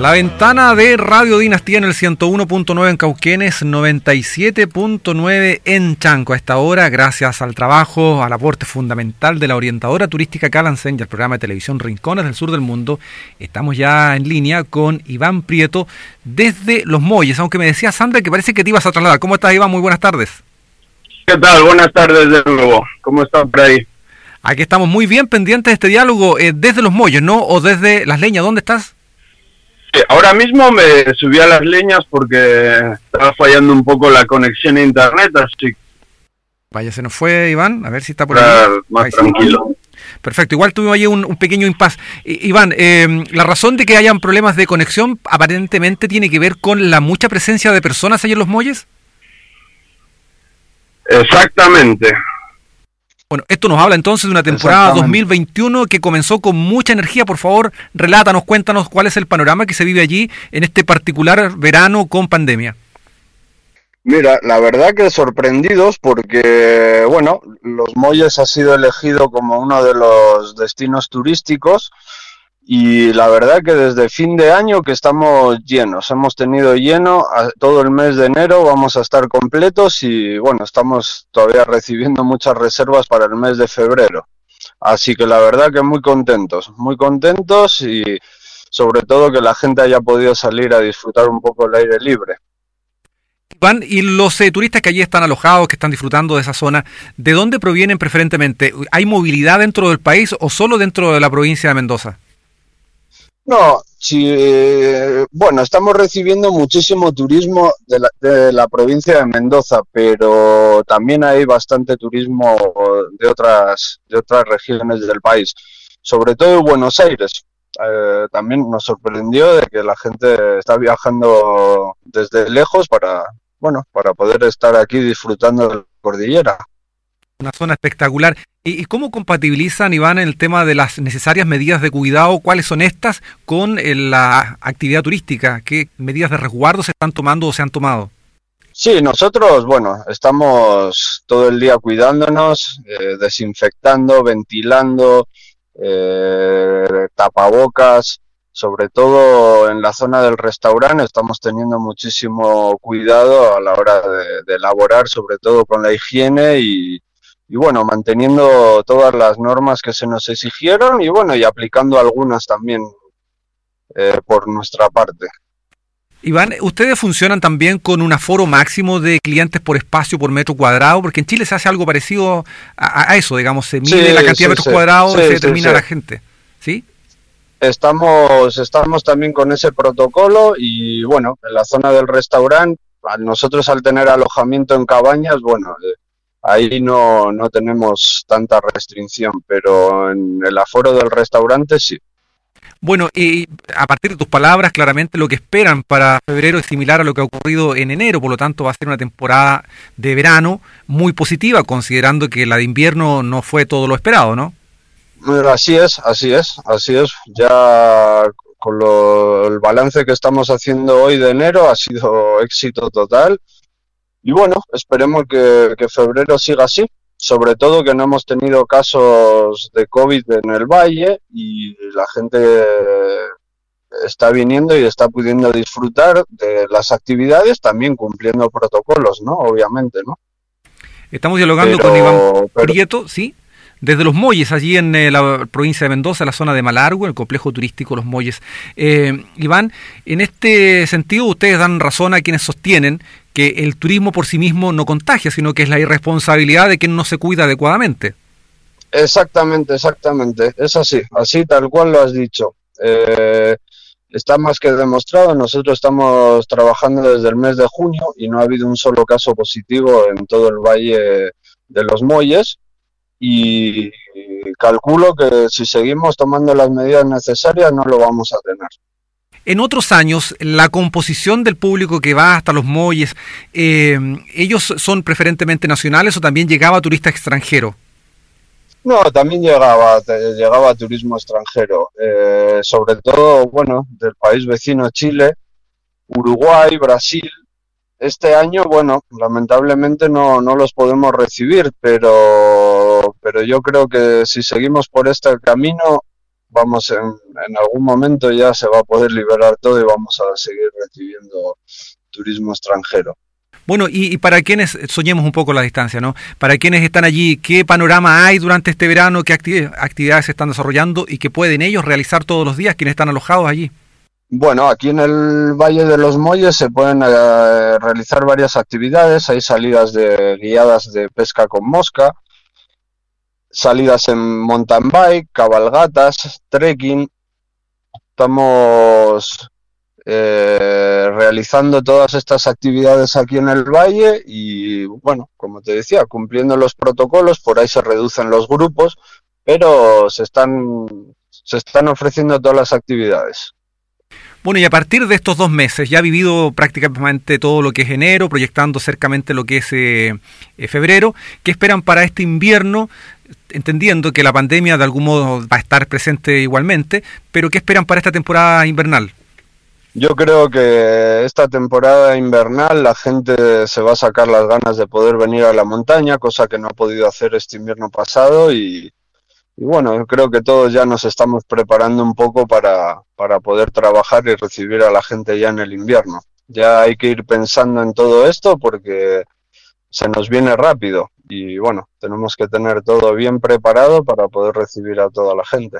La ventana de Radio Dinastía en el 101.9 en Cauquenes, 97.9 en Chanco. A esta hora, gracias al trabajo, al aporte fundamental de la orientadora turística Calansen y al programa de televisión Rincones del Sur del Mundo, estamos ya en línea con Iván Prieto desde Los Molles. Aunque me decía Sandra que parece que te ibas a trasladar. ¿Cómo estás, Iván? Muy buenas tardes. ¿Qué tal? Buenas tardes de nuevo. ¿Cómo estás por ahí? Aquí estamos muy bien pendientes de este diálogo eh, desde Los Molles, ¿no? O desde Las Leñas. ¿Dónde estás? Ahora mismo me subí a las leñas porque estaba fallando un poco la conexión a internet, así Vaya, se nos fue Iván, a ver si está por ahí. Más tranquilo. Perfecto, igual tuvimos ahí un, pequeño impasse. Iván, eh, la razón de que hayan problemas de conexión aparentemente tiene que ver con la mucha presencia de personas ahí en los muelles. Exactamente. Bueno, esto nos habla entonces de una temporada 2021 que comenzó con mucha energía. Por favor, relátanos, cuéntanos cuál es el panorama que se vive allí en este particular verano con pandemia. Mira, la verdad que sorprendidos porque, bueno, Los Molles ha sido elegido como uno de los destinos turísticos y la verdad que desde fin de año que estamos llenos, hemos tenido lleno todo el mes de enero, vamos a estar completos y bueno, estamos todavía recibiendo muchas reservas para el mes de febrero. Así que la verdad que muy contentos, muy contentos y sobre todo que la gente haya podido salir a disfrutar un poco el aire libre. Van, y los eh, turistas que allí están alojados, que están disfrutando de esa zona, ¿de dónde provienen preferentemente? ¿Hay movilidad dentro del país o solo dentro de la provincia de Mendoza? No, sí, eh, bueno, estamos recibiendo muchísimo turismo de la, provincia de Mendoza, pero también hay bastante turismo de otras, de otras regiones del país, sobre todo de Buenos Aires. Eh, también nos sorprendió de que la gente está viajando desde lejos para, bueno, para poder estar aquí disfrutando de la cordillera. Una zona espectacular. ¿Y, cómo compatibilizan, Iván, el tema de las necesarias medidas de cuidado? ¿Cuáles son estas con eh, la actividad turística? ¿Qué medidas de resguardo se están tomando o se han tomado? Sí, nosotros, bueno, estamos todo el día cuidándonos, eh, desinfectando, ventilando, eh, tapabocas, sobre todo en la zona del restaurante estamos teniendo muchísimo cuidado a la hora de elaborar, sobre todo con la higiene y, y bueno, manteniendo todas las normas que se nos exigieron y bueno, y aplicando algunas también eh, por nuestra parte. Iván, ¿ustedes funcionan también con un aforo máximo de clientes por espacio por metro cuadrado? Porque en Chile se hace algo parecido a, eso, digamos, se mide la cantidad de metros cuadrados y se determina la gente. ¿Sí? Estamos, estamos también con ese protocolo y bueno, en la zona del restaurante, nosotros al tener alojamiento en cabañas, bueno, eh, ahí no, no tenemos tanta restricción, pero en el aforo del restaurante sí. Bueno, y a partir de tus palabras, claramente lo que esperan para febrero es similar a lo que ha ocurrido en enero, por lo tanto va a ser una temporada de verano muy positiva, considerando que la de invierno no fue todo lo esperado, ¿no? Así es, así es, así es. Ya con lo, el balance que estamos haciendo hoy de enero ha sido éxito total y bueno, esperemos que, febrero siga así, sobre todo que no hemos tenido casos de COVID en el valle y la gente está viniendo y está pudiendo disfrutar de las actividades, también cumpliendo protocolos, ¿no? Obviamente, ¿no? Estamos dialogando con Iván Prieto, ¿sí? Desde Los Molles, allí en eh, la provincia de Mendoza, la zona de Malargo, el complejo turístico Los Molles. Eh, Iván, en este sentido ustedes dan razón a quienes sostienen que el turismo por sí mismo no contagia, sino que es la irresponsabilidad de quien no se cuida adecuadamente. Exactamente, exactamente. Es así, así tal cual lo has dicho. Eh, está más que demostrado. Nosotros estamos trabajando desde el mes de junio y no ha habido un solo caso positivo en todo el valle de los Molles. Y calculo que si seguimos tomando las medidas necesarias no lo vamos a tener. En otros años, la composición del público que va hasta los muelles, eh, ¿ellos son preferentemente nacionales o también llegaba turista extranjero? No, también llegaba, llegaba turismo extranjero, eh, sobre todo, bueno, del país vecino Chile, Uruguay, Brasil. Este año, bueno, lamentablemente no, no los podemos recibir, pero, pero yo creo que si seguimos por este camino, vamos en, en algún momento ya se va a poder liberar todo y vamos a seguir recibiendo turismo extranjero. Bueno, y, y, para quienes, soñemos un poco la distancia, ¿no? Para quienes están allí, ¿qué panorama hay durante este verano? ¿Qué actividades se están desarrollando y qué pueden ellos realizar todos los días, quienes están alojados allí? Bueno, aquí en el Valle de los Molles se pueden eh, realizar varias actividades. Hay salidas de guiadas de pesca con mosca, salidas en mountain bike, cabalgatas, trekking. Estamos eh, realizando todas estas actividades aquí en el valle y, bueno, como te decía, cumpliendo los protocolos, por ahí se reducen los grupos, pero se están, se están ofreciendo todas las actividades. Bueno, y a partir de estos dos meses, ya ha vivido prácticamente todo lo que es enero, proyectando cercamente lo que es eh, eh, febrero, ¿qué esperan para este invierno? Entendiendo que la pandemia de algún modo va a estar presente igualmente, pero ¿qué esperan para esta temporada invernal? Yo creo que esta temporada invernal la gente se va a sacar las ganas de poder venir a la montaña, cosa que no ha podido hacer este invierno pasado y, y bueno, creo que todos ya nos estamos preparando un poco para, para poder trabajar y recibir a la gente ya en el invierno. Ya hay que ir pensando en todo esto porque se nos viene rápido y bueno, tenemos que tener todo bien preparado para poder recibir a toda la gente.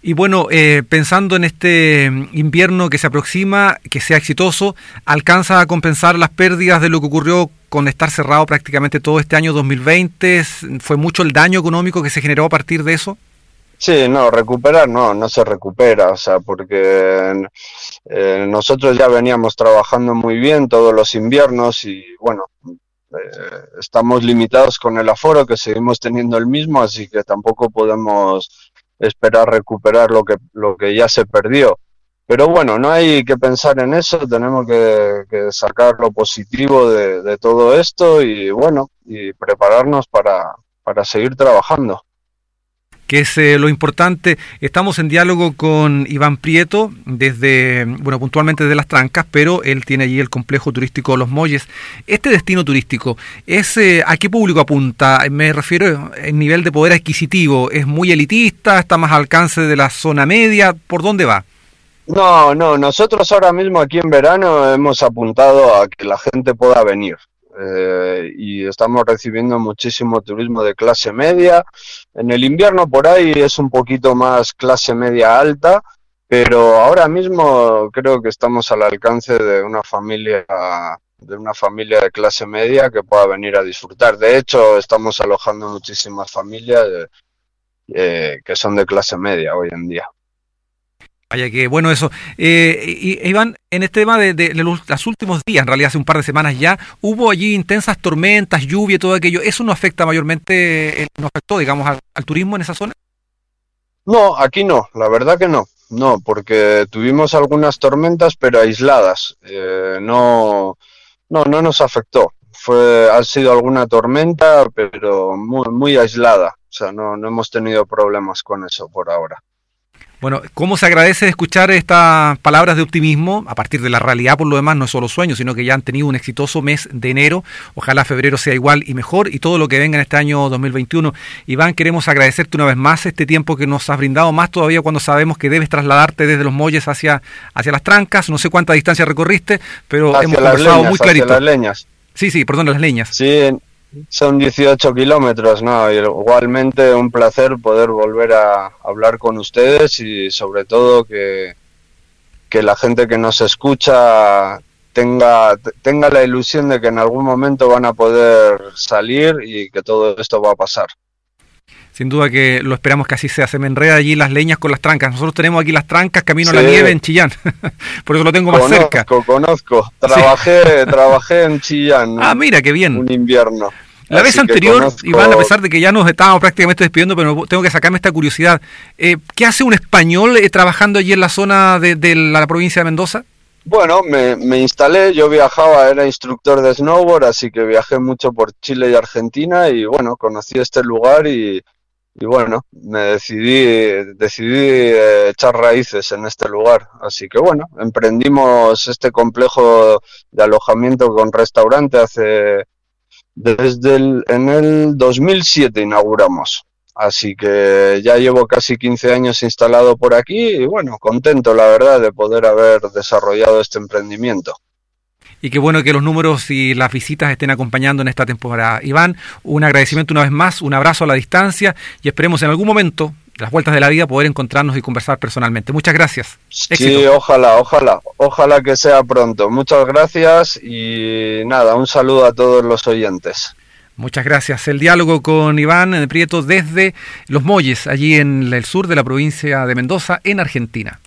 Y bueno, eh, pensando en este invierno que se aproxima, que sea exitoso, ¿alcanza a compensar las pérdidas de lo que ocurrió con estar cerrado prácticamente todo este año 2020? ¿Fue mucho el daño económico que se generó a partir de eso? Sí, no, recuperar no, no se recupera, o sea, porque eh, nosotros ya veníamos trabajando muy bien todos los inviernos y bueno, eh, estamos limitados con el aforo que seguimos teniendo el mismo, así que tampoco podemos esperar recuperar lo que, lo que ya se perdió. Pero bueno, no hay que pensar en eso, tenemos que, que sacar lo positivo de, de, todo esto y bueno, y prepararnos para, para seguir trabajando que es eh, lo importante. Estamos en diálogo con Iván Prieto, desde, bueno, puntualmente desde Las Trancas, pero él tiene allí el complejo turístico Los Molles. Este destino turístico, es eh, ¿a qué público apunta? Me refiero en nivel de poder adquisitivo. ¿Es muy elitista? ¿Está más al alcance de la zona media? ¿Por dónde va? No, no, nosotros ahora mismo aquí en verano hemos apuntado a que la gente pueda venir. Eh, y estamos recibiendo muchísimo turismo de clase media. En el invierno por ahí es un poquito más clase media alta, pero ahora mismo creo que estamos al alcance de una familia de una familia de clase media que pueda venir a disfrutar. De hecho, estamos alojando muchísimas familias eh, que son de clase media hoy en día. Vaya que bueno eso. Eh, Iván, en este tema de, los últimos días, en realidad hace un par de semanas ya, hubo allí intensas tormentas, lluvia y todo aquello. ¿Eso no afecta mayormente, eh, no afectó, digamos, al, turismo en esa zona? No, aquí no, la verdad que no. No, porque tuvimos algunas tormentas, pero aisladas. Eh, no, no, no nos afectó. Ha sido alguna tormenta, pero muy, muy aislada. O sea, no, no hemos tenido problemas con eso por ahora. Bueno, ¿cómo se agradece escuchar estas palabras de optimismo? A partir de la realidad, por lo demás, no es solo sueño, sino que ya han tenido un exitoso mes de enero. Ojalá febrero sea igual y mejor y todo lo que venga en este año 2021. Iván, queremos agradecerte una vez más este tiempo que nos has brindado, más todavía cuando sabemos que debes trasladarte desde los molles hacia, hacia las trancas. No sé cuánta distancia recorriste, pero hacia hemos conversado leñas, muy clarito. las leñas. Sí, sí, perdón, las leñas. Sí, son 18 kilómetros, ¿no? igualmente un placer poder volver a hablar con ustedes y sobre todo que, que la gente que nos escucha tenga, tenga la ilusión de que en algún momento van a poder salir y que todo esto va a pasar. Sin duda que lo esperamos que así sea. Se me enreda allí las leñas con las trancas. Nosotros tenemos aquí las trancas camino sí. a la nieve en Chillán. Por eso lo tengo más conozco, cerca. Conozco, Trabajé, sí. trabajé en Chillán. Ah, mira, qué bien. Un invierno. La vez anterior, conozco... Iván, a pesar de que ya nos estábamos prácticamente despidiendo, pero tengo que sacarme esta curiosidad. Eh, ¿Qué hace un español eh, trabajando allí en la zona de, de la provincia de Mendoza? Bueno, me, me, instalé, yo viajaba, era instructor de snowboard, así que viajé mucho por Chile y Argentina y bueno, conocí este lugar y, y bueno, me decidí, decidí eh, echar raíces en este lugar. Así que bueno, emprendimos este complejo de alojamiento con restaurante hace desde el, en el 2007 inauguramos. Así que ya llevo casi 15 años instalado por aquí y bueno, contento la verdad de poder haber desarrollado este emprendimiento. Y qué bueno que los números y las visitas estén acompañando en esta temporada. Iván, un agradecimiento una vez más, un abrazo a la distancia y esperemos en algún momento las vueltas de la vida poder encontrarnos y conversar personalmente. Muchas gracias. Sí, ojalá, ojalá, ojalá que sea pronto. Muchas gracias y nada, un saludo a todos los oyentes. Muchas gracias. El diálogo con Iván Prieto desde Los Molles, allí en el sur de la provincia de Mendoza, en Argentina.